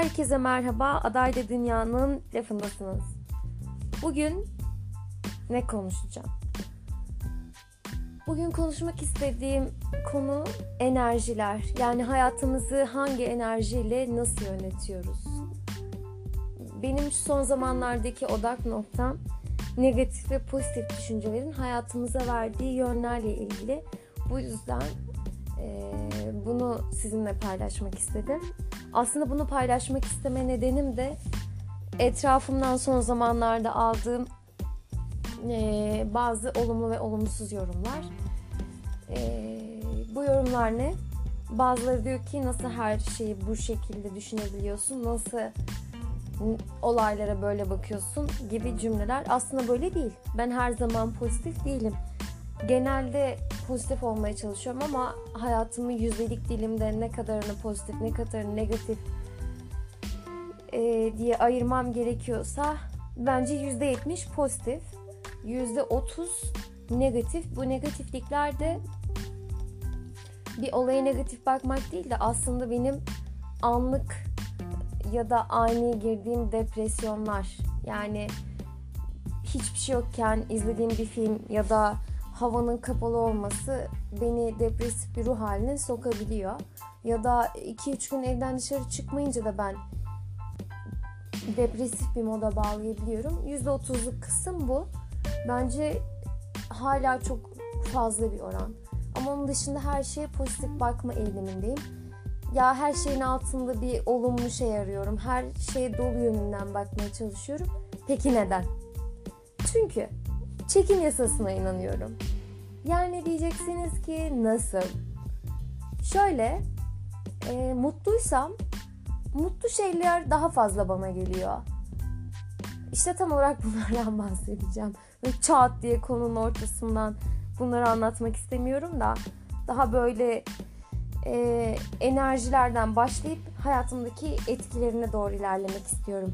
Herkese merhaba. Adayla Dünya'nın lafındasınız. Bugün ne konuşacağım? Bugün konuşmak istediğim konu enerjiler. Yani hayatımızı hangi enerjiyle nasıl yönetiyoruz? Benim son zamanlardaki odak noktam negatif ve pozitif düşüncelerin hayatımıza verdiği yönlerle ilgili. Bu yüzden e, bunu sizinle paylaşmak istedim. Aslında bunu paylaşmak isteme nedenim de etrafımdan son zamanlarda aldığım e, bazı olumlu ve olumsuz yorumlar. E, bu yorumlar ne? Bazıları diyor ki nasıl her şeyi bu şekilde düşünebiliyorsun, nasıl olaylara böyle bakıyorsun gibi cümleler aslında böyle değil. Ben her zaman pozitif değilim. Genelde pozitif olmaya çalışıyorum ama hayatımı yüzdelik dilimde ne kadarını pozitif ne kadarını negatif e, diye ayırmam gerekiyorsa bence yüzde yetmiş pozitif, yüzde otuz negatif. Bu negatiflikler de bir olaya negatif bakmak değil de aslında benim anlık ya da ani girdiğim depresyonlar. Yani hiçbir şey yokken izlediğim bir film ya da havanın kapalı olması beni depresif bir ruh haline sokabiliyor. Ya da 2-3 gün evden dışarı çıkmayınca da ben depresif bir moda bağlayabiliyorum. %30'luk kısım bu. Bence hala çok fazla bir oran. Ama onun dışında her şeye pozitif bakma eğilimindeyim. Ya her şeyin altında bir olumlu şey arıyorum. Her şeye dolu yönünden bakmaya çalışıyorum. Peki neden? Çünkü çekim yasasına inanıyorum. Yani diyeceksiniz ki nasıl? Şöyle, e, mutluysam mutlu şeyler daha fazla bana geliyor. İşte tam olarak bunlardan bahsedeceğim. Ve çat diye konunun ortasından bunları anlatmak istemiyorum da daha böyle e, enerjilerden başlayıp hayatımdaki etkilerine doğru ilerlemek istiyorum.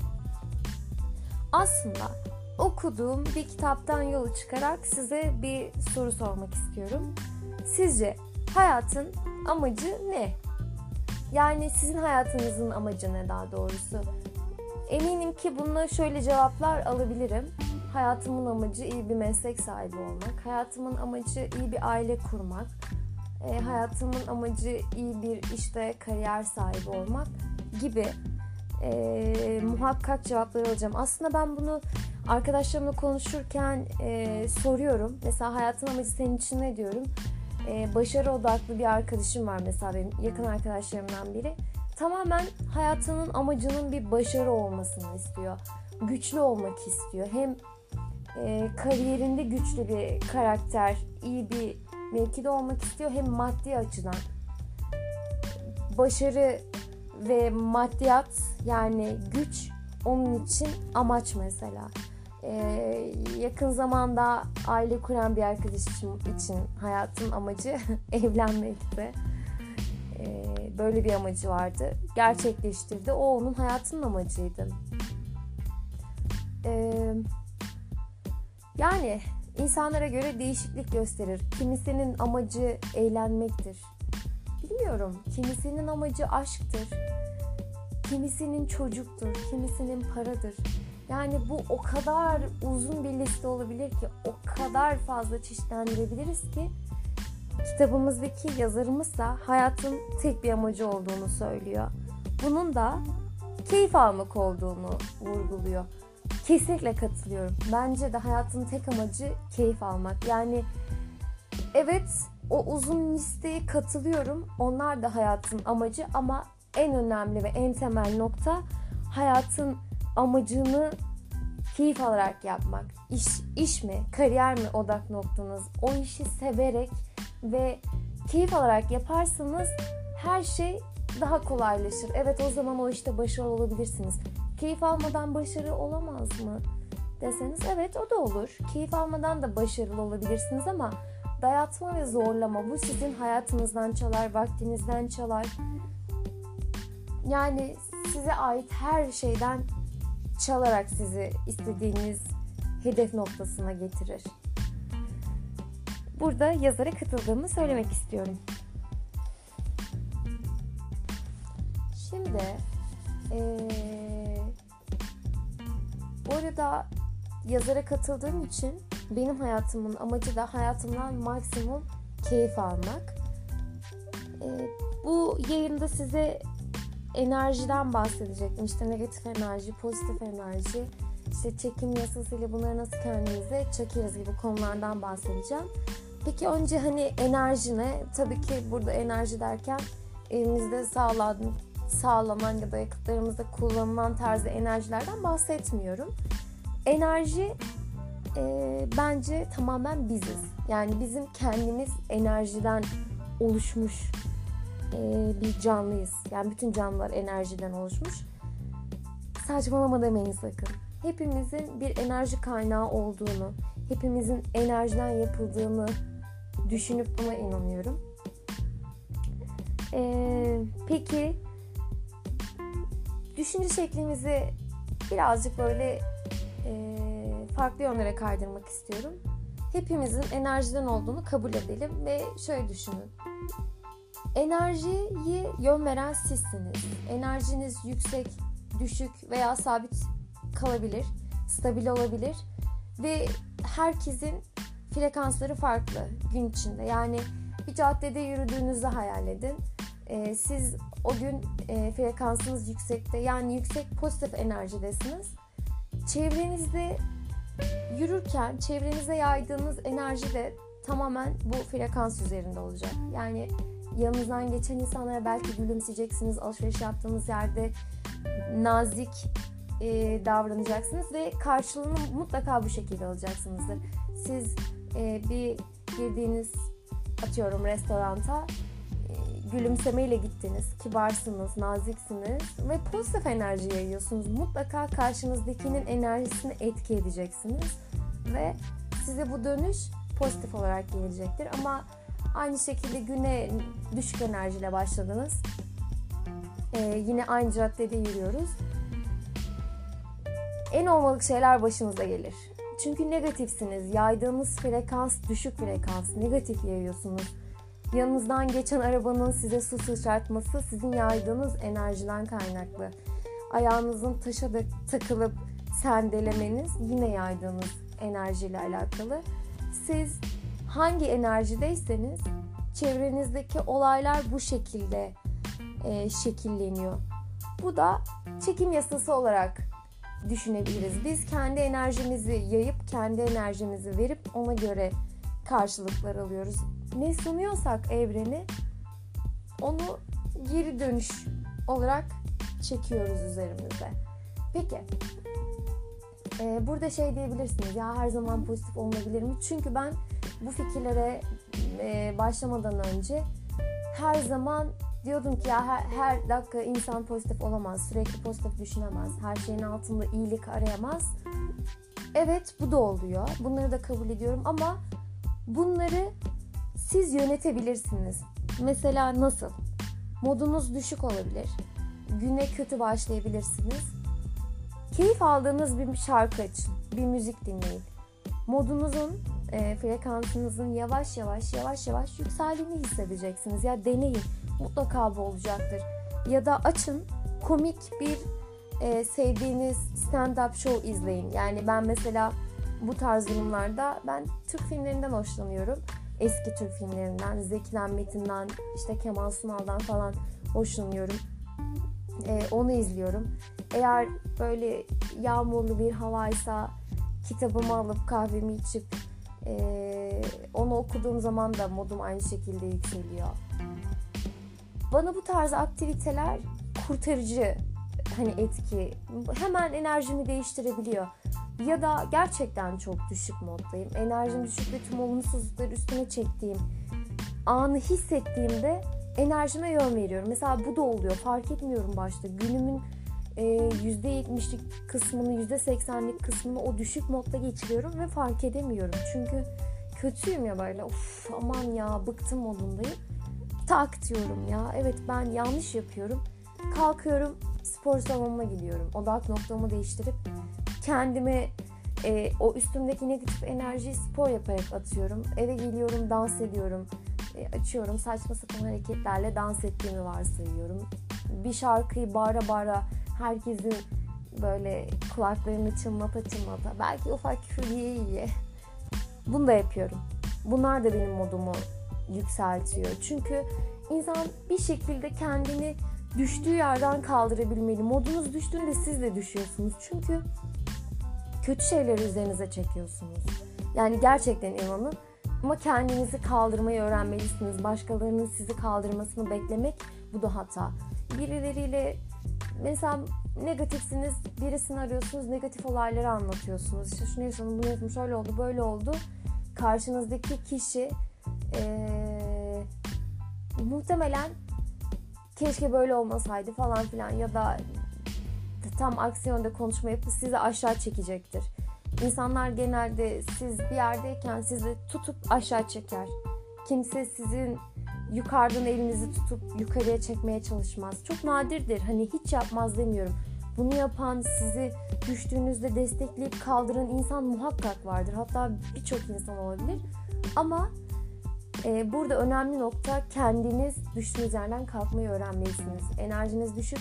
Aslında okuduğum bir kitaptan yola çıkarak size bir soru sormak istiyorum. Sizce hayatın amacı ne? Yani sizin hayatınızın amacı ne daha doğrusu? Eminim ki bununla şöyle cevaplar alabilirim. Hayatımın amacı iyi bir meslek sahibi olmak. Hayatımın amacı iyi bir aile kurmak. E, hayatımın amacı iyi bir işte kariyer sahibi olmak gibi e, muhakkak cevaplar alacağım. Aslında ben bunu arkadaşlarımla konuşurken e, soruyorum. Mesela hayatın amacı senin için ne diyorum? E, başarı odaklı bir arkadaşım var mesela benim yakın arkadaşlarımdan biri. Tamamen hayatının amacının bir başarı olmasını istiyor. Güçlü olmak istiyor. Hem e, kariyerinde güçlü bir karakter, iyi bir mevkide olmak istiyor. Hem maddi açıdan başarı ve maddiyat yani güç onun için amaç mesela. Ee, yakın zamanda aile kuran bir arkadaşım için hayatın amacı evlenmekti. Ee, böyle bir amacı vardı. Gerçekleştirdi. O onun hayatının amacıydı. Ee, yani insanlara göre değişiklik gösterir. Kimisinin amacı eğlenmektir. Bilmiyorum. Kimisinin amacı aşktır. Kimisinin çocuktur. Kimisinin paradır. Yani bu o kadar uzun bir liste olabilir ki, o kadar fazla çeşitlendirebiliriz ki kitabımızdaki yazarımız da hayatın tek bir amacı olduğunu söylüyor. Bunun da keyif almak olduğunu vurguluyor. Kesinlikle katılıyorum. Bence de hayatın tek amacı keyif almak. Yani evet o uzun listeye katılıyorum. Onlar da hayatın amacı ama en önemli ve en temel nokta hayatın amacını keyif alarak yapmak. İş, iş mi, kariyer mi odak noktanız? O işi severek ve keyif alarak yaparsanız her şey daha kolaylaşır. Evet o zaman o işte başarılı olabilirsiniz. Keyif almadan başarı olamaz mı? Deseniz evet o da olur. Keyif almadan da başarılı olabilirsiniz ama dayatma ve zorlama bu sizin hayatınızdan çalar, vaktinizden çalar. Yani size ait her şeyden çalarak sizi istediğiniz hedef noktasına getirir. Burada yazara katıldığımı söylemek istiyorum. Şimdi Ee, bu arada yazara katıldığım için benim hayatımın amacı da hayatımdan maksimum keyif almak. Ee, bu yayında size enerjiden bahsedecektim. İşte negatif enerji, pozitif enerji, işte çekim yasasıyla bunları nasıl kendimize çekeriz gibi konulardan bahsedeceğim. Peki önce hani enerji ne? Tabii ki burada enerji derken elimizde sağlanan, sağlanan ya da yakıtlarımızda kullanılan tarzı enerjilerden bahsetmiyorum. Enerji e, bence tamamen biziz. Yani bizim kendimiz enerjiden oluşmuş e, bir canlıyız. Yani bütün canlılar enerjiden oluşmuş. Saçmalama demeyin sakın. Hepimizin bir enerji kaynağı olduğunu, hepimizin enerjiden yapıldığını düşünüp buna inanıyorum. Ee, peki düşünce şeklimizi birazcık böyle e, farklı yönlere kaydırmak istiyorum. Hepimizin enerjiden olduğunu kabul edelim ve şöyle düşünün. Enerjiyi yön veren sizsiniz. Enerjiniz yüksek, düşük veya sabit kalabilir, stabil olabilir ve herkesin frekansları farklı gün içinde. Yani bir caddede yürüdüğünüzü hayal edin. Ee, siz o gün e, frekansınız yüksekte yani yüksek pozitif enerjidesiniz. Çevrenizde yürürken çevrenize yaydığınız enerji de tamamen bu frekans üzerinde olacak. Yani yanınızdan geçen insanlara belki gülümseyeceksiniz. Alışveriş yaptığınız yerde nazik e, davranacaksınız ve karşılığını mutlaka bu şekilde alacaksınızdır. Siz e, bir girdiğiniz atıyorum restoranta e, gülümsemeyle gittiniz, kibarsınız, naziksiniz ve pozitif enerji yayıyorsunuz. Mutlaka karşınızdakinin enerjisini etki edeceksiniz ve size bu dönüş pozitif olarak gelecektir. Ama aynı şekilde güne düşük enerjiyle başladınız. Ee, yine aynı caddede yürüyoruz. En olmalık şeyler başınıza gelir. Çünkü negatifsiniz. Yaydığınız frekans düşük frekans. Negatif yayıyorsunuz. Yanınızdan geçen arabanın size su sıçratması sizin yaydığınız enerjiden kaynaklı. Ayağınızın taşa da takılıp sendelemeniz yine yaydığınız enerjiyle alakalı. Siz hangi enerjideyseniz çevrenizdeki olaylar bu şekilde e, şekilleniyor. Bu da çekim yasası olarak düşünebiliriz. Biz kendi enerjimizi yayıp kendi enerjimizi verip ona göre karşılıklar alıyoruz. Ne sunuyorsak evreni onu geri dönüş olarak çekiyoruz üzerimize. Peki e, burada şey diyebilirsiniz ya her zaman pozitif olunabilir mi? Çünkü ben bu fikirlere e, başlamadan önce her zaman diyordum ki ya her, her dakika insan pozitif olamaz, sürekli pozitif düşünemez, her şeyin altında iyilik arayamaz. Evet bu da oluyor. Bunları da kabul ediyorum ama bunları siz yönetebilirsiniz. Mesela nasıl? Modunuz düşük olabilir. Güne kötü başlayabilirsiniz. Keyif aldığınız bir şarkı açın. Bir müzik dinleyin. Modunuzun, e, frekansınızın yavaş yavaş yavaş yavaş yükseldiğini hissedeceksiniz. Ya deneyin mutlaka bu olacaktır. Ya da açın komik bir e, sevdiğiniz stand-up show izleyin. Yani ben mesela bu tarz durumlarda ben Türk filmlerinden hoşlanıyorum. Eski Türk filmlerinden, Zeki'den, Metin'den, işte Kemal Sunal'dan falan hoşlanıyorum. E, onu izliyorum. Eğer böyle yağmurlu bir havaysa kitabımı alıp kahvemi içip e, onu okuduğum zaman da modum aynı şekilde yükseliyor. Bana bu tarz aktiviteler kurtarıcı hani etki hemen enerjimi değiştirebiliyor. Ya da gerçekten çok düşük moddayım. Enerjim düşük ve tüm olumsuzlukları üstüne çektiğim anı hissettiğimde enerjime yön veriyorum. Mesela bu da oluyor. Fark etmiyorum başta. Günümün %70'lik kısmını, %80'lik kısmını o düşük modda geçiriyorum ve fark edemiyorum. Çünkü kötüyüm ya böyle. Of aman ya bıktım modundayım tak diyorum ya. Evet ben yanlış yapıyorum. Kalkıyorum spor salonuna gidiyorum. Odak noktamı değiştirip kendime e, o üstümdeki negatif enerjiyi spor yaparak atıyorum. Eve geliyorum dans ediyorum. E, açıyorum saçma sapan hareketlerle dans ettiğimi varsayıyorum. Bir şarkıyı bağıra bağıra Herkesin böyle kulaklarını çınlata çınlata. Belki ufak küfür yiye yiye. Bunu da yapıyorum. Bunlar da benim modumu yükseltiyor. Çünkü insan bir şekilde kendini düştüğü yerden kaldırabilmeli. Modunuz düştüğünde siz de düşüyorsunuz. Çünkü kötü şeyleri üzerinize çekiyorsunuz. Yani gerçekten inanın ama kendinizi kaldırmayı öğrenmelisiniz. Başkalarının sizi kaldırmasını beklemek bu da hata. Birileriyle mesela negatifsiniz, birisini arıyorsunuz, negatif olayları anlatıyorsunuz. İşte şunu yaşadım, bunu yaşadım, şöyle oldu, böyle oldu. Karşınızdaki kişi ee, muhtemelen keşke böyle olmasaydı falan filan ya da tam aksiyonda konuşma yapıp sizi aşağı çekecektir. İnsanlar genelde siz bir yerdeyken sizi tutup aşağı çeker. Kimse sizin yukarıdan elinizi tutup yukarıya çekmeye çalışmaz. Çok nadirdir. Hani hiç yapmaz demiyorum. Bunu yapan, sizi düştüğünüzde destekleyip kaldıran insan muhakkak vardır. Hatta birçok insan olabilir. Ama e, burada önemli nokta kendiniz düştüğünüz yerden kalkmayı öğrenmelisiniz. Enerjiniz düşük,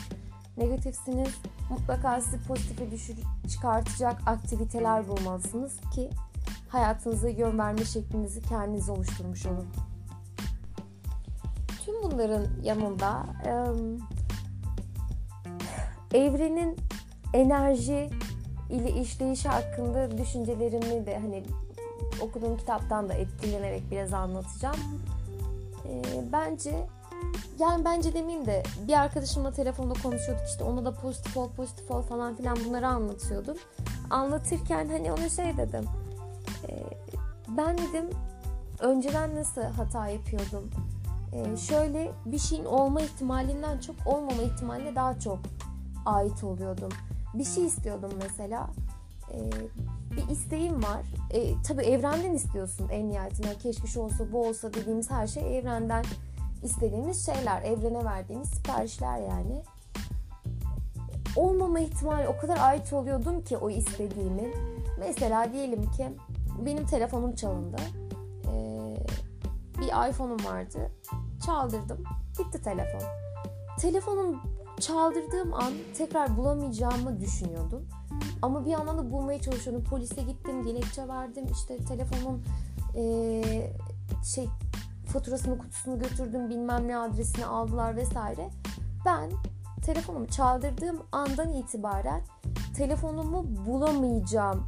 negatifsiniz. Mutlaka sizi pozitife düşür, çıkartacak aktiviteler bulmalısınız ki hayatınıza yön verme şeklinizi kendiniz oluşturmuş olun. Tüm bunların yanında evrenin enerji ile işleyişi hakkında düşüncelerimi de hani okuduğum kitaptan da etkilenerek biraz anlatacağım. Bence yani bence demeyeyim de bir arkadaşımla telefonda konuşuyorduk işte ona da pozitif ol pozitif ol falan filan bunları anlatıyordum. Anlatırken hani ona şey dedim. Ben dedim önceden nasıl hata yapıyordum? E, şöyle bir şeyin olma ihtimalinden çok olmama ihtimaline daha çok ait oluyordum. Bir şey istiyordum mesela. E, bir isteğim var. E, tabii evrenden istiyorsun en nihayetinde. Keşke şu olsa bu olsa dediğimiz her şey evrenden istediğimiz şeyler. Evrene verdiğimiz siparişler yani. Olmama ihtimali o kadar ait oluyordum ki o istediğimin. Mesela diyelim ki benim telefonum çalındı. Ee, bir iPhone'um vardı. Çaldırdım. Gitti telefon. Telefonum çaldırdığım an tekrar bulamayacağımı düşünüyordum. Ama bir yandan da bulmaya çalışıyordum. Polise gittim, dilekçe verdim. İşte telefonun ee, şey faturasını kutusunu götürdüm bilmem ne adresini aldılar vesaire. Ben telefonumu çaldırdığım andan itibaren telefonumu bulamayacağım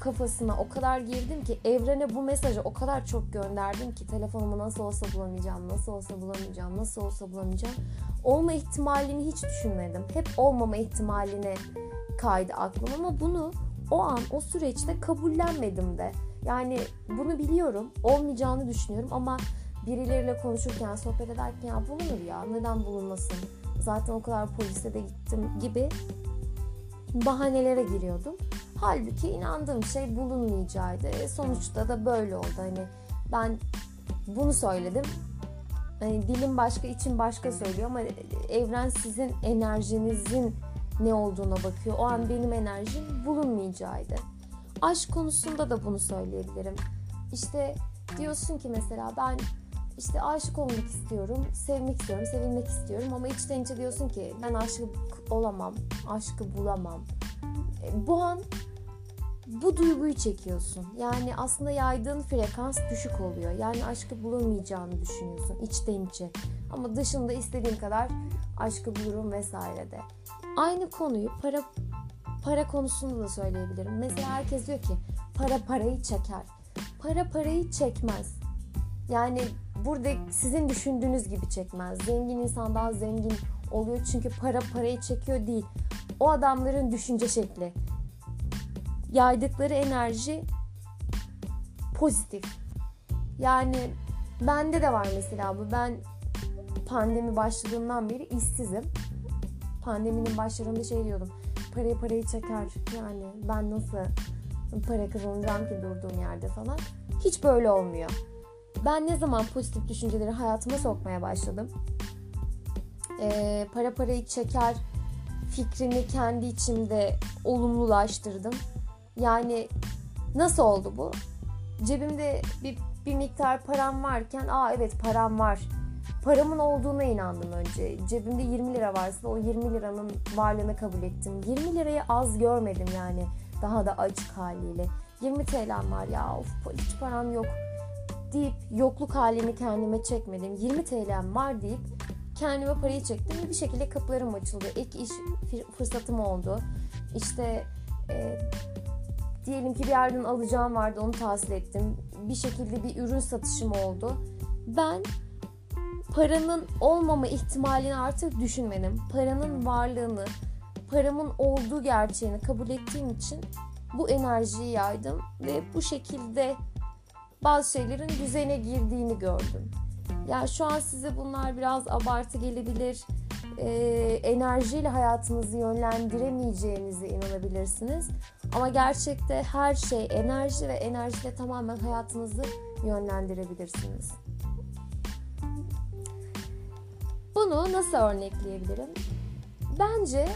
kafasına o kadar girdim ki evrene bu mesajı o kadar çok gönderdim ki telefonumu nasıl olsa bulamayacağım, nasıl olsa bulamayacağım, nasıl olsa bulamayacağım. Olma ihtimalini hiç düşünmedim. Hep olmama ihtimaline kaydı aklım ama bunu o an o süreçte kabullenmedim de. Yani bunu biliyorum, olmayacağını düşünüyorum ama birileriyle konuşurken, sohbet ederken ya bulunur ya neden bulunmasın? Zaten o kadar polise de gittim gibi bahanelere giriyordum. Halbuki inandığım şey bulunmayacağıydı. E sonuçta da böyle oldu. Hani ben bunu söyledim. Hani dilim başka, için başka söylüyor ama evren sizin enerjinizin ne olduğuna bakıyor. O an benim enerjim bulunmayacağıydı. Aşk konusunda da bunu söyleyebilirim. İşte diyorsun ki mesela ben işte aşık olmak istiyorum, sevmek istiyorum, sevilmek istiyorum ama içten içe diyorsun ki ben aşık olamam, aşkı bulamam. E, bu an bu duyguyu çekiyorsun. Yani aslında yaydığın frekans düşük oluyor. Yani aşkı bulamayacağını düşünüyorsun içten içe. Ama dışında istediğin kadar aşkı bulurum vesaire de. Aynı konuyu para para konusunda da söyleyebilirim. Mesela herkes diyor ki para parayı çeker. Para parayı çekmez. Yani burada sizin düşündüğünüz gibi çekmez. Zengin insan daha zengin oluyor çünkü para parayı çekiyor değil. O adamların düşünce şekli. Yaydıkları enerji pozitif. Yani bende de var mesela bu. Ben pandemi başladığından beri işsizim. Pandeminin başlarında şey diyordum. Parayı parayı çeker. Yani ben nasıl para kazanacağım ki durduğum yerde falan. Hiç böyle olmuyor. Ben ne zaman pozitif düşünceleri hayatıma sokmaya başladım? Ee, para parayı çeker fikrini kendi içimde olumlulaştırdım. Yani nasıl oldu bu? Cebimde bir, bir miktar param varken aa evet param var Paramın olduğuna inandım önce. Cebimde 20 lira varsa o 20 liranın varlığını kabul ettim. 20 lirayı az görmedim yani daha da açık haliyle. 20 TL'm var ya of hiç param yok deyip yokluk halini kendime çekmedim. 20 TL'm var deyip kendime parayı çektim ve bir şekilde kapılarım açıldı. Ek iş fırsatım oldu. İşte e, diyelim ki bir yerden alacağım vardı onu tahsil ettim. Bir şekilde bir ürün satışım oldu. Ben paranın olmama ihtimalini artık düşünmedim. Paranın varlığını, paramın olduğu gerçeğini kabul ettiğim için bu enerjiyi yaydım ve bu şekilde bazı şeylerin düzene girdiğini gördüm. Ya şu an size bunlar biraz abartı gelebilir. Ee, enerjiyle hayatınızı yönlendiremeyeceğinize inanabilirsiniz. Ama gerçekte her şey enerji ve enerjiyle tamamen hayatınızı yönlendirebilirsiniz. Bunu nasıl örnekleyebilirim? Bence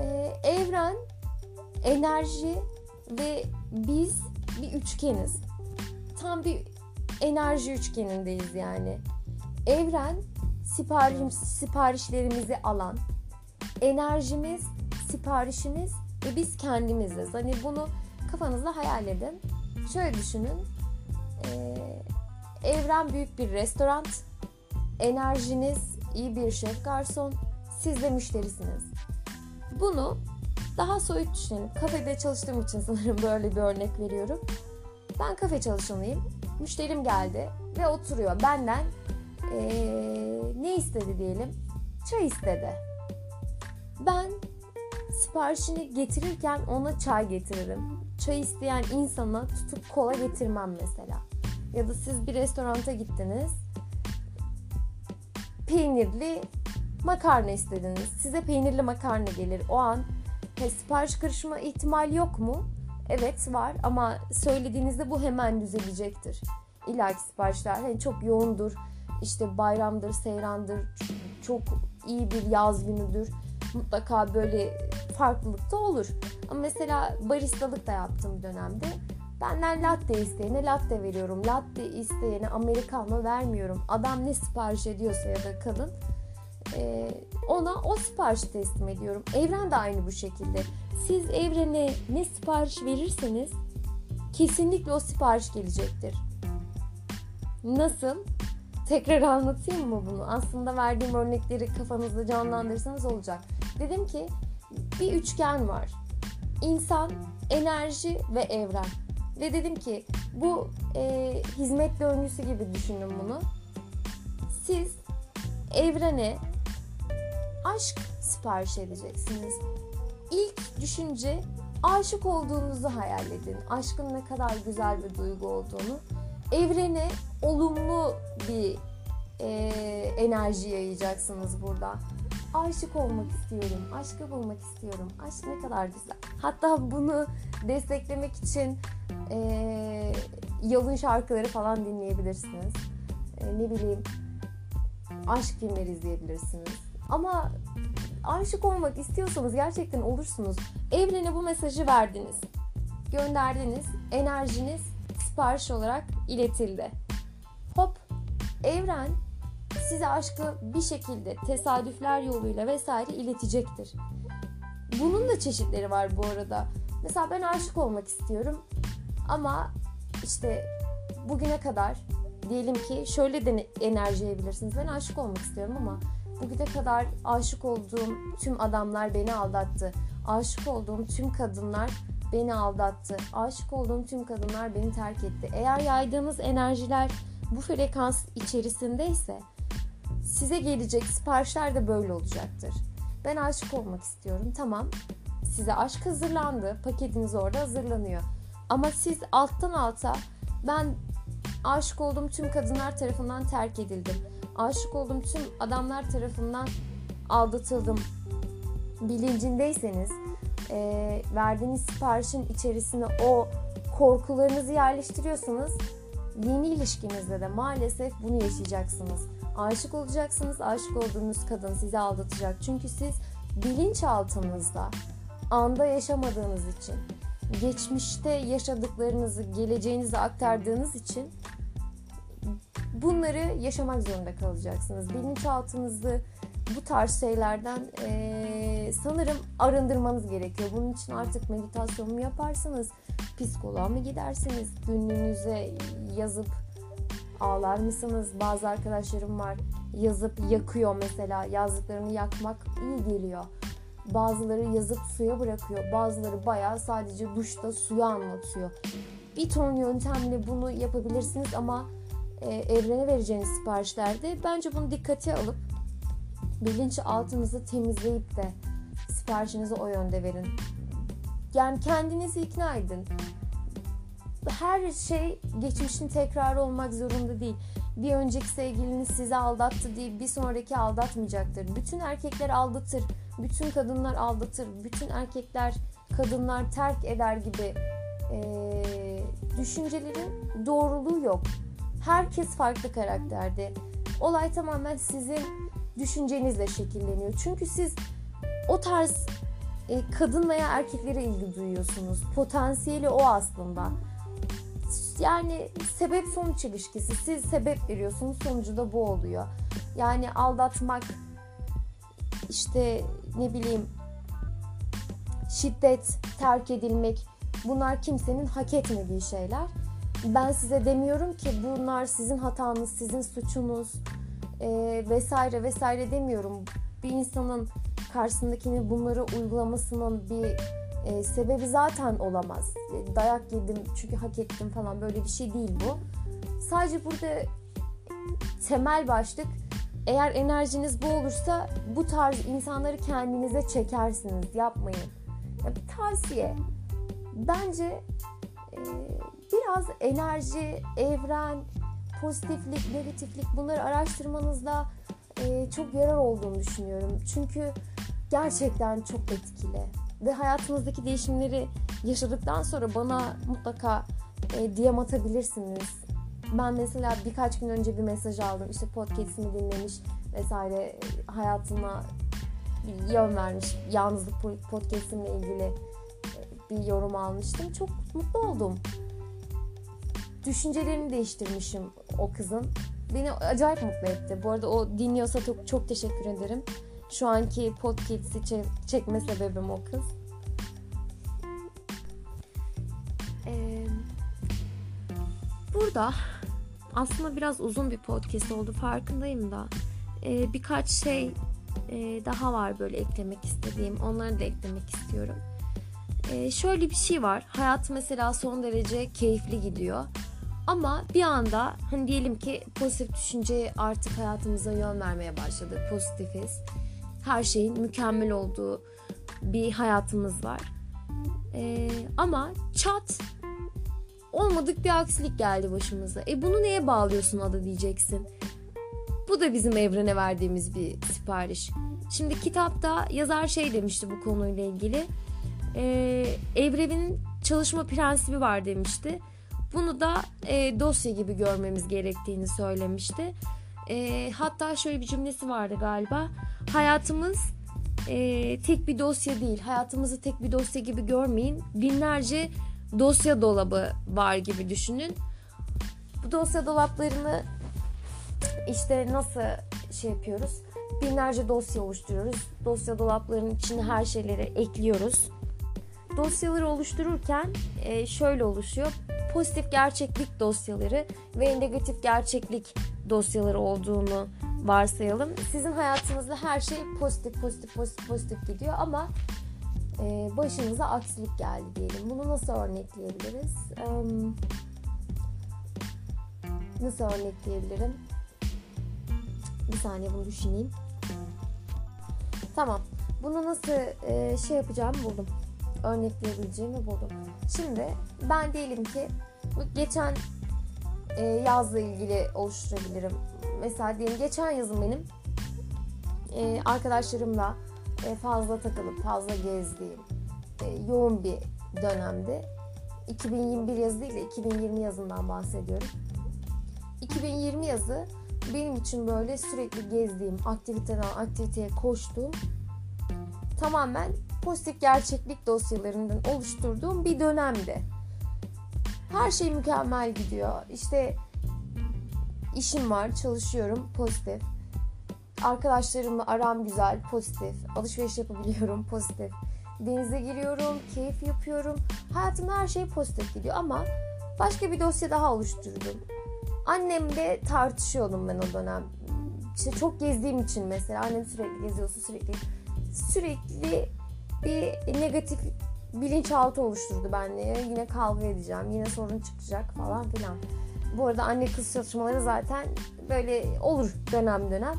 e, evren, enerji ve biz bir üçgeniz. Tam bir enerji üçgenindeyiz yani. Evren sipariş, siparişlerimizi alan, enerjimiz, siparişimiz ve biz kendimiziz. Hani bunu kafanızda hayal edin. Şöyle düşünün. Ee, evren büyük bir restoran. Enerjiniz iyi bir şef garson. Siz de müşterisiniz. Bunu daha soyut düşünelim. Kafede çalıştığım için sanırım böyle bir örnek veriyorum. Ben kafe çalışanıyım. Müşterim geldi ve oturuyor. Benden ee, ne istedi diyelim? Çay istedi. Ben siparişini getirirken ona çay getiririm. Çay isteyen insana tutup kola getirmem mesela. Ya da siz bir restoranta gittiniz. Peynirli makarna istediniz. Size peynirli makarna gelir. O an he, sipariş karışma ihtimali yok mu? Evet var ama söylediğinizde bu hemen düzelecektir. İlla ki siparişler hani çok yoğundur. İşte bayramdır, seyrandır, çok iyi bir yaz günüdür. Mutlaka böyle farklılık da olur. Ama mesela baristalık da yaptığım dönemde benden latte isteyene latte veriyorum. Latte isteyene americano vermiyorum. Adam ne sipariş ediyorsa ya da kadın ona o siparişi teslim ediyorum. Evren de aynı bu şekilde. Siz evrene ne sipariş verirseniz kesinlikle o sipariş gelecektir. Nasıl? Tekrar anlatayım mı bunu? Aslında verdiğim örnekleri kafanızda canlandırırsanız olacak. Dedim ki bir üçgen var. İnsan, enerji ve evren. Ve dedim ki bu e, hizmet döngüsü gibi düşünün bunu. Siz evrene aşk sipariş edeceksiniz. İlk düşünce aşık olduğunuzu hayal edin. Aşkın ne kadar güzel bir duygu olduğunu. Evrene olumlu bir e, enerji yayacaksınız burada. Aşık olmak istiyorum, aşkı bulmak istiyorum. Aşk ne kadar güzel. Hatta bunu desteklemek için e, yalın şarkıları falan dinleyebilirsiniz. E, ne bileyim aşk filmleri izleyebilirsiniz. Ama aşık olmak istiyorsanız gerçekten olursunuz. Evrene bu mesajı verdiniz. Gönderdiniz. Enerjiniz sipariş olarak iletildi. Hop evren size aşkı bir şekilde tesadüfler yoluyla vesaire iletecektir. Bunun da çeşitleri var bu arada. Mesela ben aşık olmak istiyorum ama işte bugüne kadar diyelim ki şöyle de enerjiyebilirsiniz. Ben aşık olmak istiyorum ama bugüne kadar aşık olduğum tüm adamlar beni aldattı. Aşık olduğum tüm kadınlar beni aldattı. Aşık olduğum tüm kadınlar beni terk etti. Eğer yaydığınız enerjiler bu frekans içerisindeyse size gelecek siparişler de böyle olacaktır. Ben aşık olmak istiyorum. Tamam. Size aşk hazırlandı. Paketiniz orada hazırlanıyor. Ama siz alttan alta ben aşık olduğum tüm kadınlar tarafından terk edildim. Aşık olduğum tüm adamlar tarafından aldatıldım. Bilincindeyseniz e, verdiğiniz siparişin içerisine o korkularınızı yerleştiriyorsanız yeni ilişkinizde de maalesef bunu yaşayacaksınız. Aşık olacaksınız. Aşık olduğunuz kadın sizi aldatacak. Çünkü siz bilinçaltınızda anda yaşamadığınız için, geçmişte yaşadıklarınızı geleceğinize aktardığınız için bunları yaşamak zorunda kalacaksınız. Bilinçaltınızı bu tarz şeylerden e, sanırım arındırmanız gerekiyor. Bunun için artık meditasyon mu yaparsınız, psikoloğa mı gidersiniz, günlüğünüze yazıp ağlar mısınız? Bazı arkadaşlarım var yazıp yakıyor mesela yazdıklarını yakmak iyi geliyor. Bazıları yazıp suya bırakıyor. Bazıları bayağı sadece duşta suyu anlatıyor. Bir ton yöntemle bunu yapabilirsiniz ama e, evrene vereceğiniz siparişlerde bence bunu dikkate alıp bilinç altınızı temizleyip de siparişinizi o yönde verin. Yani kendinizi ikna edin. Her şey geçmişin tekrarı olmak zorunda değil. Bir önceki sevgiliniz sizi aldattı diye bir sonraki aldatmayacaktır. Bütün erkekler aldatır, bütün kadınlar aldatır, bütün erkekler kadınlar terk eder gibi e, düşüncelerin doğruluğu yok. Herkes farklı karakterde. Olay tamamen sizin düşüncenizle şekilleniyor. Çünkü siz o tarz e, kadın veya erkeklere ilgi duyuyorsunuz. Potansiyeli o aslında. Yani sebep sonuç ilişkisi. Siz sebep veriyorsunuz, sonucu da bu oluyor. Yani aldatmak, işte ne bileyim şiddet, terk edilmek bunlar kimsenin hak etmediği şeyler. Ben size demiyorum ki bunlar sizin hatanız, sizin suçunuz e, vesaire vesaire demiyorum. Bir insanın karşısındakini bunları uygulamasının bir e, sebebi zaten olamaz. E, dayak yedim çünkü hak ettim falan böyle bir şey değil bu. Sadece burada temel başlık eğer enerjiniz bu olursa bu tarz insanları kendinize çekersiniz. Yapmayın. Ya bir tavsiye. Bence e, biraz enerji, evren, pozitiflik, negatiflik bunları araştırmanızda e, çok yarar olduğunu düşünüyorum. Çünkü gerçekten çok etkili. Ve hayatınızdaki değişimleri yaşadıktan sonra bana mutlaka e, DM atabilirsiniz. Ben mesela birkaç gün önce bir mesaj aldım. İşte podcast'imi dinlemiş vesaire hayatıma yön vermiş. Yalnızlık podcast'imle ilgili e, bir yorum almıştım. Çok mutlu oldum. Düşüncelerini değiştirmişim o kızın. Beni acayip mutlu etti. Bu arada o dinliyorsa çok, çok teşekkür ederim. Şu anki podcast'i çekme sebebim o kız. Ee, burada aslında biraz uzun bir podcast oldu farkındayım da ee, birkaç şey e, daha var böyle eklemek istediğim. Onları da eklemek istiyorum. Ee, şöyle bir şey var. Hayat mesela son derece keyifli gidiyor. Ama bir anda hani diyelim ki pozitif düşünce artık hayatımıza yön vermeye başladı. Pozitifiz. Her şeyin mükemmel olduğu bir hayatımız var. Ee, ama çat olmadık bir aksilik geldi başımıza. E bunu neye bağlıyorsun adı diyeceksin. Bu da bizim evrene verdiğimiz bir sipariş. Şimdi kitapta yazar şey demişti bu konuyla ilgili. Ee, evrenin çalışma prensibi var demişti. Bunu da e, dosya gibi görmemiz gerektiğini söylemişti. E, hatta şöyle bir cümlesi vardı galiba. Hayatımız e, tek bir dosya değil. Hayatımızı tek bir dosya gibi görmeyin. Binlerce dosya dolabı var gibi düşünün. Bu dosya dolaplarını işte nasıl şey yapıyoruz? Binlerce dosya oluşturuyoruz. Dosya dolaplarının içine her şeyleri ekliyoruz. Dosyaları oluştururken e, şöyle oluşuyor. Pozitif gerçeklik dosyaları ve negatif gerçeklik dosyaları olduğunu varsayalım. Sizin hayatınızda her şey pozitif, pozitif, pozitif, pozitif gidiyor ama e, başınıza aksilik geldi diyelim. Bunu nasıl örnekleyebiliriz? nasıl örnekleyebilirim? Bir saniye bunu düşüneyim. Tamam. Bunu nasıl e, şey yapacağımı buldum. Örnekleyebileceğimi buldum. Şimdi ben diyelim ki geçen e, yazla ilgili oluşturabilirim. Mesela diyelim geçen yazım benim e, arkadaşlarımla e, fazla takılıp fazla gezdiğim e, yoğun bir dönemde 2021 yazı değil de 2020 yazından bahsediyorum. 2020 yazı benim için böyle sürekli gezdiğim, aktiviteden aktiviteye koştuğum tamamen pozitif gerçeklik dosyalarından oluşturduğum bir dönemdi. Her şey mükemmel gidiyor. İşte işim var, çalışıyorum, pozitif. Arkadaşlarımla aram güzel, pozitif. Alışveriş yapabiliyorum, pozitif. Denize giriyorum, keyif yapıyorum. Hayatımda her şey pozitif gidiyor ama başka bir dosya daha oluşturdum. Annemle tartışıyordum ben o dönem. İşte çok gezdiğim için mesela annem sürekli geziyorsun sürekli sürekli bir negatif bilinçaltı oluşturdu benle. Yine kavga edeceğim, yine sorun çıkacak falan filan. Bu arada anne kız çatışmaları zaten böyle olur dönem dönem.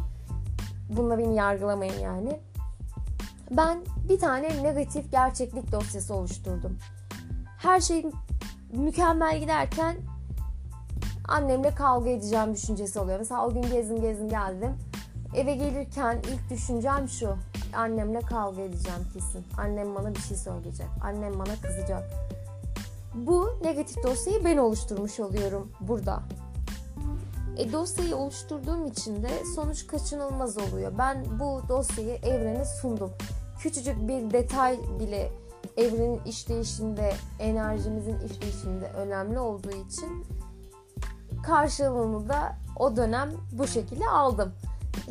Bununla beni yargılamayın yani. Ben bir tane negatif gerçeklik dosyası oluşturdum. Her şey mükemmel giderken annemle kavga edeceğim düşüncesi oluyor. Mesela o gün gezdim gezdim geldim. Eve gelirken ilk düşüncem şu. Annemle kavga edeceğim kesin. Annem bana bir şey söyleyecek. Annem bana kızacak. Bu negatif dosyayı ben oluşturmuş oluyorum burada. E, dosyayı oluşturduğum için de sonuç kaçınılmaz oluyor. Ben bu dosyayı evrene sundum. Küçücük bir detay bile evrenin işleyişinde, enerjimizin işleyişinde önemli olduğu için karşılığını da o dönem bu şekilde aldım.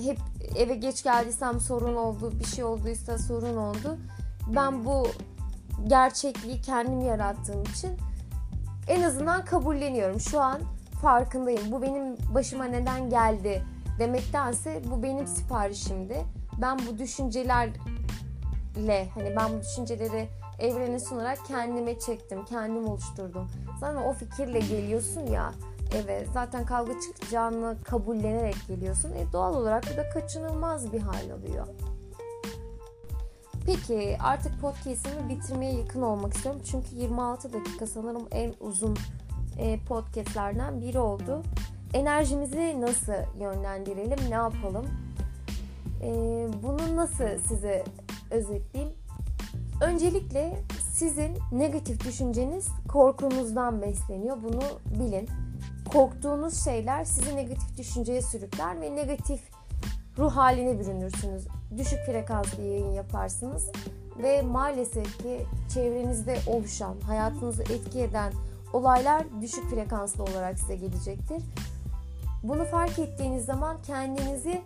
Hep eve geç geldiysem sorun oldu, bir şey olduysa sorun oldu. Ben bu gerçekliği kendim yarattığım için en azından kabulleniyorum. Şu an farkındayım. Bu benim başıma neden geldi demektense bu benim siparişimdi. Ben bu düşüncelerle hani ben bu düşünceleri evrene sunarak kendime çektim, kendim oluşturdum. Zaten o fikirle geliyorsun ya eve zaten kavga çıkacağını kabullenerek geliyorsun. E, doğal olarak bu da kaçınılmaz bir hal alıyor. Peki artık podcast'imi bitirmeye yakın olmak istiyorum. Çünkü 26 dakika sanırım en uzun e, podcast'lerden biri oldu. Enerjimizi nasıl yönlendirelim, ne yapalım? E, bunu nasıl size özetleyeyim? Öncelikle sizin negatif düşünceniz korkunuzdan besleniyor. Bunu bilin. Korktuğunuz şeyler sizi negatif düşünceye sürükler ve negatif ruh haline bürünürsünüz. Düşük frekanslı yayın yaparsınız ve maalesef ki çevrenizde oluşan, hayatınızı etki eden olaylar düşük frekanslı olarak size gelecektir. Bunu fark ettiğiniz zaman kendinizi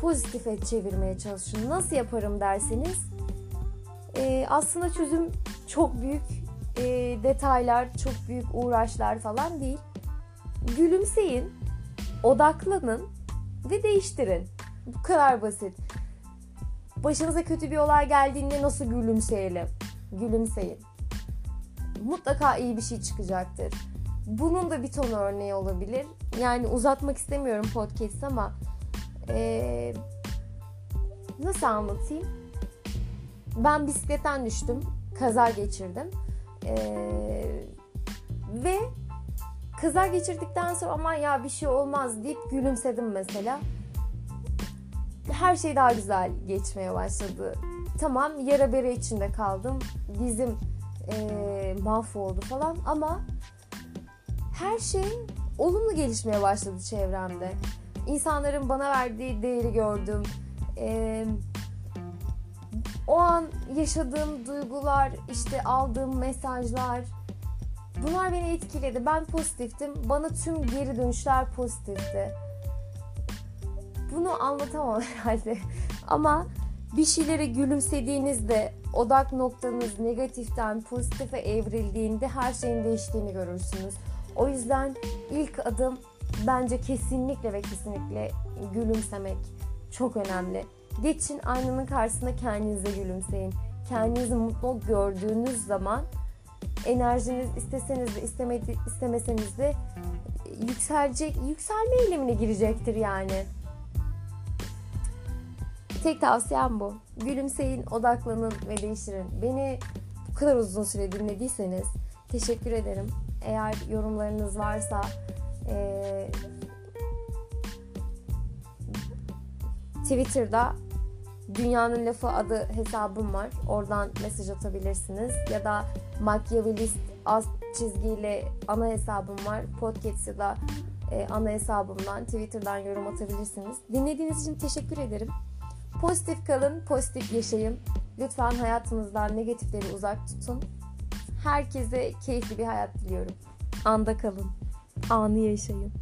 pozitife çevirmeye çalışın. Nasıl yaparım derseniz e, aslında çözüm çok büyük e, detaylar, çok büyük uğraşlar falan değil. Gülümseyin, odaklanın ve değiştirin. Bu kadar basit. Başınıza kötü bir olay geldiğinde nasıl gülümseyelim? Gülümseyin. Mutlaka iyi bir şey çıkacaktır. Bunun da bir ton örneği olabilir. Yani uzatmak istemiyorum podcast ama ee, nasıl anlatayım? Ben bisikletten düştüm. Kaza geçirdim. Ee, ve kaza geçirdikten sonra aman ya bir şey olmaz deyip gülümsedim mesela her şey daha güzel geçmeye başladı. Tamam yara bere içinde kaldım. Dizim e, mahvoldu falan ama her şey olumlu gelişmeye başladı çevremde. İnsanların bana verdiği değeri gördüm. E, o an yaşadığım duygular, işte aldığım mesajlar bunlar beni etkiledi. Ben pozitiftim. Bana tüm geri dönüşler pozitifti bunu anlatamam herhalde. Ama bir şeylere gülümsediğinizde odak noktanız negatiften pozitife evrildiğinde her şeyin değiştiğini görürsünüz. O yüzden ilk adım bence kesinlikle ve kesinlikle gülümsemek çok önemli. Geçin aynanın karşısında kendinize gülümseyin. Kendinizi mutlu gördüğünüz zaman enerjiniz isteseniz de istemedi, istemeseniz de yükselecek, yükselme eylemine girecektir yani. Tek tavsiyem bu. Gülümseyin, odaklanın ve değiştirin. Beni bu kadar uzun süre dinlediyseniz teşekkür ederim. Eğer yorumlarınız varsa e, Twitter'da Dünyanın Lafı adı hesabım var. Oradan mesaj atabilirsiniz. Ya da Machiavellist az çizgiyle ana hesabım var. Podcast'ı da e, ana hesabımdan Twitter'dan yorum atabilirsiniz. Dinlediğiniz için teşekkür ederim. Pozitif kalın, pozitif yaşayın. Lütfen hayatınızdan negatifleri uzak tutun. Herkese keyifli bir hayat diliyorum. Anda kalın, anı yaşayın.